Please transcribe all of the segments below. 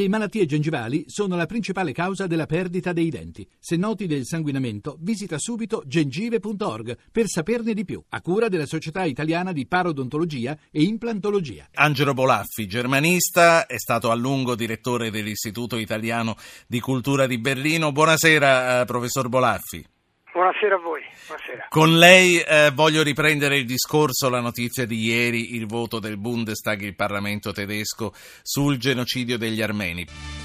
Le malattie gengivali sono la principale causa della perdita dei denti. Se noti del sanguinamento, visita subito gengive.org per saperne di più, a cura della Società Italiana di Parodontologia e Implantologia. Angelo Bolaffi, germanista, è stato a lungo direttore dell'Istituto Italiano di Cultura di Berlino. Buonasera, eh, professor Bolaffi. Buonasera a voi. Buonasera. Con lei eh, voglio riprendere il discorso, la notizia di ieri, il voto del Bundestag, il Parlamento tedesco, sul genocidio degli armeni.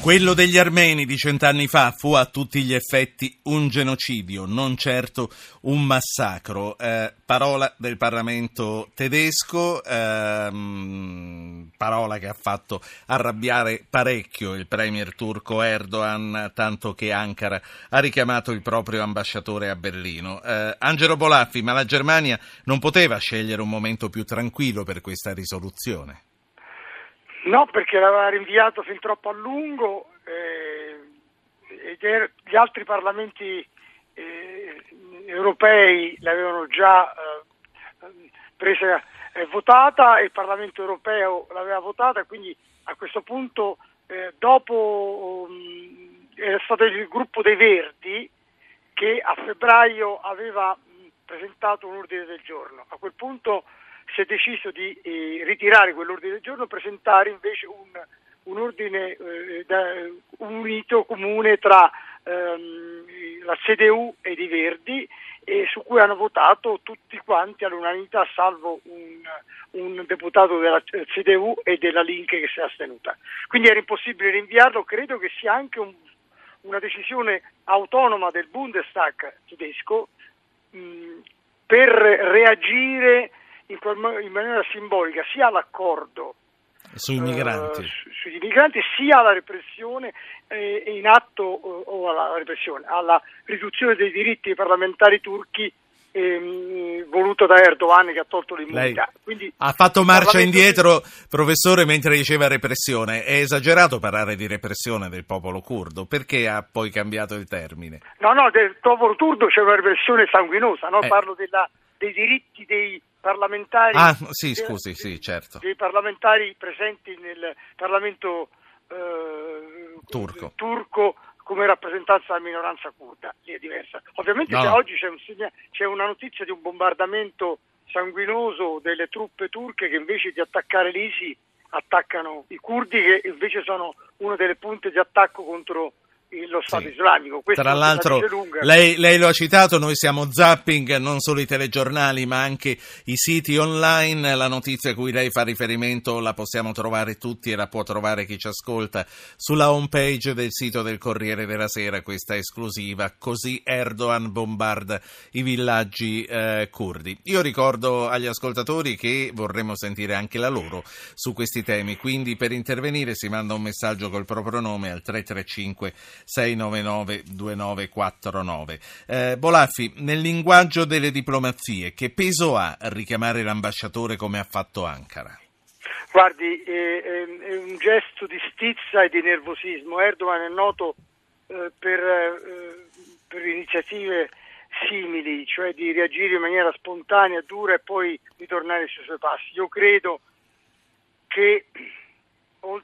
Quello degli armeni di cent'anni fa fu a tutti gli effetti un genocidio, non certo un massacro. Eh, parola del Parlamento tedesco, ehm, parola che ha fatto arrabbiare parecchio il premier turco Erdogan, tanto che Ankara ha richiamato il proprio ambasciatore a Berlino. Eh, Angelo Bolaffi, ma la Germania non poteva scegliere un momento più tranquillo per questa risoluzione? No, perché l'aveva rinviato fin troppo a lungo eh, e gli altri parlamenti eh, europei l'avevano già eh, presa e votata il Parlamento europeo l'aveva votata, quindi a questo punto eh, dopo um, era stato il gruppo dei Verdi che a febbraio aveva mh, presentato un ordine del giorno. A quel punto si è deciso di eh, ritirare quell'ordine del giorno e presentare invece un, un ordine eh, da, unito, comune tra ehm, la CDU ed i Verdi e su cui hanno votato tutti quanti all'unanimità salvo un, un deputato della CDU e della Linke che si è astenuta. Quindi era impossibile rinviarlo, credo che sia anche un, una decisione autonoma del Bundestag tedesco mh, per reagire in, in maniera simbolica sia all'accordo sui migranti. Uh, sugli migranti sia alla repressione eh, in atto uh, o alla repressione, alla riduzione dei diritti parlamentari turchi ehm, voluto da Erdogan che ha tolto l'immunità. Quindi, ha fatto marcia indietro, professore, mentre diceva repressione. È esagerato parlare di repressione del popolo curdo. Perché ha poi cambiato il termine? No, no, del popolo curdo c'è una repressione sanguinosa, no? eh. parlo della, dei diritti dei parlamentari, ah, sì, scusi, sì, certo. dei parlamentari presenti nel Parlamento eh, turco. turco come rappresentanza della minoranza kurda, lì è diversa. Ovviamente no. oggi c'è, un, c'è, una notizia di un bombardamento sanguinoso delle truppe turche che invece di attaccare l'ISI attaccano i kurdi che invece sono una delle punte di attacco contro lo Stato sì. islamico. Questa Tra l'altro, lei, lei, lo ha citato, noi siamo zapping, non solo i telegiornali, ma anche i siti online. La notizia a cui lei fa riferimento la possiamo trovare tutti e la può trovare chi ci ascolta sulla homepage del sito del Corriere della Sera, questa esclusiva. Così Erdogan bombarda i villaggi eh, curdi. Io ricordo agli ascoltatori che vorremmo sentire anche la loro su questi temi, quindi per intervenire si manda un messaggio col proprio nome al 335 699 2949. Eh, Bolaffi, nel linguaggio delle diplomazie, che peso ha richiamare l'ambasciatore come ha fatto Ankara? Guardi, è, è un gesto di stizza e di nervosismo. Erdogan è noto eh, per, eh, per iniziative simili, cioè di reagire in maniera spontanea, dura e poi ritornare sui suoi passi. Io credo che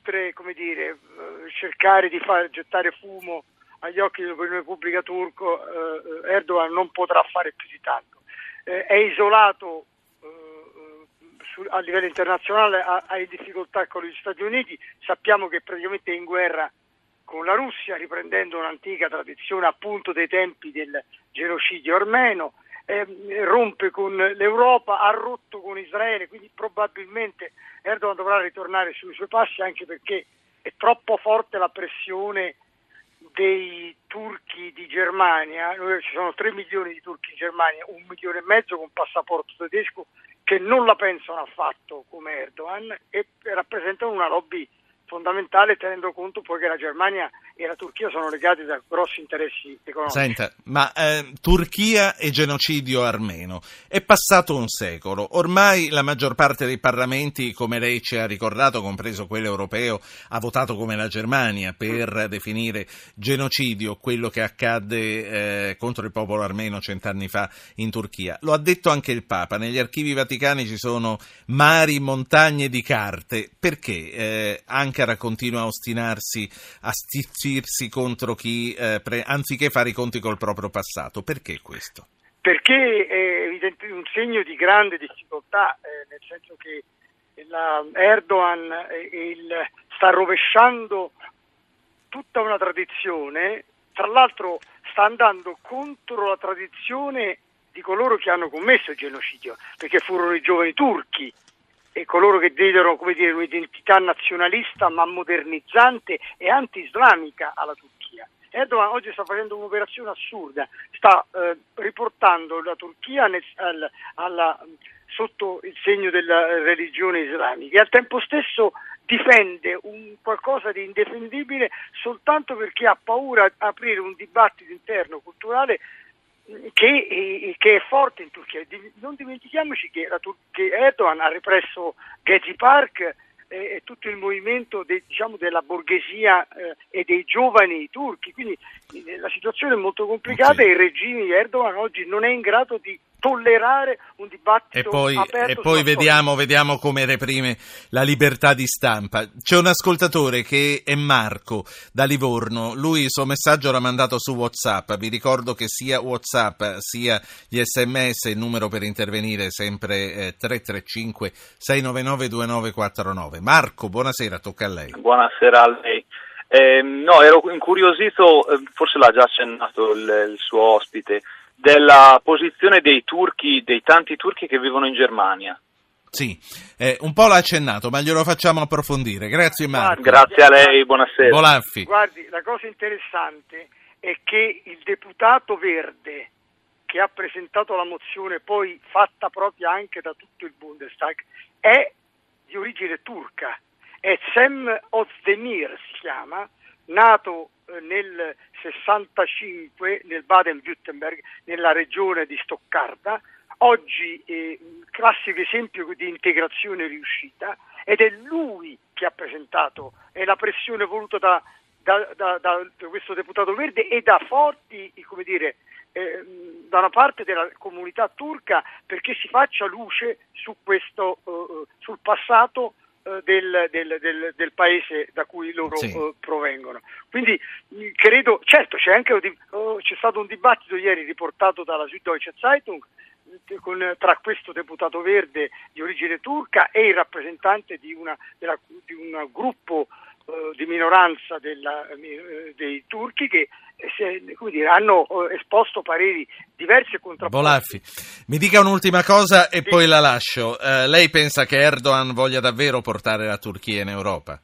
oltre come dire, eh, cercare di far gettare fumo agli occhi dell'opinione pubblica turco, eh, Erdogan non potrà fare più di tanto. Eh, è isolato eh, a livello internazionale, ha, ha difficoltà con gli Stati Uniti, sappiamo che praticamente è in guerra con la Russia, riprendendo un'antica tradizione appunto dei tempi del genocidio armeno, eh, rompe con l'Europa, ha rotto con Israele, quindi probabilmente Erdogan dovrà ritornare sui suoi passi anche perché è troppo forte la pressione dei turchi di Germania, Noi, ci sono 3 milioni di turchi in Germania, un milione e mezzo con passaporto tedesco che non la pensano affatto come Erdogan e rappresentano una lobby fondamentale tenendo conto poi che la Germania e la Turchia sono legati da grossi interessi economici. Senta, ma eh, Turchia e genocidio armeno. È passato un secolo. Ormai la maggior parte dei parlamenti, come lei ci ha ricordato, compreso quello europeo, ha votato come la Germania per definire genocidio quello che accadde eh, contro il popolo armeno cent'anni fa in Turchia. Lo ha detto anche il Papa. Negli archivi vaticani ci sono mari, montagne di carte. Perché eh, Ankara continua a ostinarsi a stizzire riuscirsi contro chi, eh, pre- anziché fare i conti col proprio passato. Perché questo? Perché è un segno di grande difficoltà, eh, nel senso che la Erdogan eh, il, sta rovesciando tutta una tradizione, tra l'altro sta andando contro la tradizione di coloro che hanno commesso il genocidio, perché furono i giovani turchi e coloro che come dire, un'identità nazionalista ma modernizzante e anti-islamica alla Turchia. Erdogan oggi sta facendo un'operazione assurda, sta eh, riportando la Turchia nel, al, alla, sotto il segno della religione islamica e al tempo stesso difende qualcosa di indefendibile soltanto perché ha paura di aprire un dibattito interno culturale che, che, è forte in Turchia. Non dimentichiamoci che, Tur- che Erdogan ha represso Gezi Park e tutto il movimento de, diciamo, della borghesia eh, e dei giovani turchi, quindi eh, la situazione è molto complicata okay. e il regime di Erdogan oggi non è in grado di tollerare un dibattito e poi, aperto. E poi vediamo, vediamo, come reprime la libertà di stampa. C'è un ascoltatore che è Marco da Livorno, lui il suo messaggio l'ha mandato su Whatsapp, vi ricordo che sia Whatsapp sia gli sms, il numero per intervenire è sempre eh, 335 699 2949. Marco, buonasera, tocca a lei. Buonasera a lei. Eh, no, ero incuriosito, eh, forse l'ha già accennato il, il suo ospite, della posizione dei turchi, dei tanti turchi che vivono in Germania. Sì, eh, un po' l'ha accennato, ma glielo facciamo approfondire. Grazie Marco. Grazie a lei, buonasera. Bolaffi. Guardi, la cosa interessante è che il deputato verde che ha presentato la mozione, poi fatta propria anche da tutto il Bundestag, è di origine turca. È Sem Ozdemir si chiama, nato nel 65 nel Baden-Württemberg, nella regione di Stoccarda, oggi eh, classico esempio di integrazione riuscita ed è lui che ha presentato, è la pressione voluta da, da, da, da questo deputato verde e da forti, come dire, eh, da una parte della comunità turca perché si faccia luce su questo, eh, sul passato eh, del, del, del, del, paese da cui loro sì. uh, provengono. Quindi credo, certo c'è, anche, uh, c'è stato un dibattito ieri riportato dalla Süddeutsche Zeitung con, tra questo deputato verde di origine turca e il rappresentante di, una, della, di un gruppo di minoranza della, dei turchi che se, dire, hanno esposto pareri diversi e contrapposti. Bolaffi, mi dica un'ultima cosa e sì. poi la lascio. Uh, lei pensa che Erdogan voglia davvero portare la Turchia in Europa?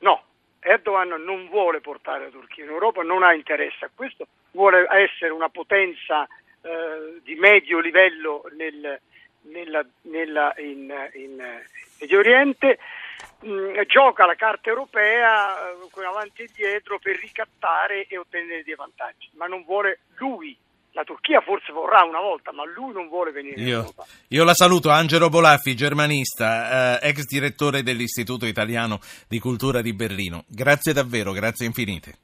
No, Erdogan non vuole portare la Turchia in Europa, non ha interesse a questo, vuole essere una potenza uh, di medio livello nel, nella, nella, in, in Medio Oriente mh, mm, gioca la carta europea eh, avanti e dietro per ricattare e ottenere dei vantaggi, ma non vuole lui. La Turchia forse vorrà una volta, ma lui non vuole venire io, in Europa. Io la saluto, Angelo Bolaffi, germanista, eh, ex direttore dell'Istituto Italiano di Cultura di Berlino. Grazie davvero, grazie infinite.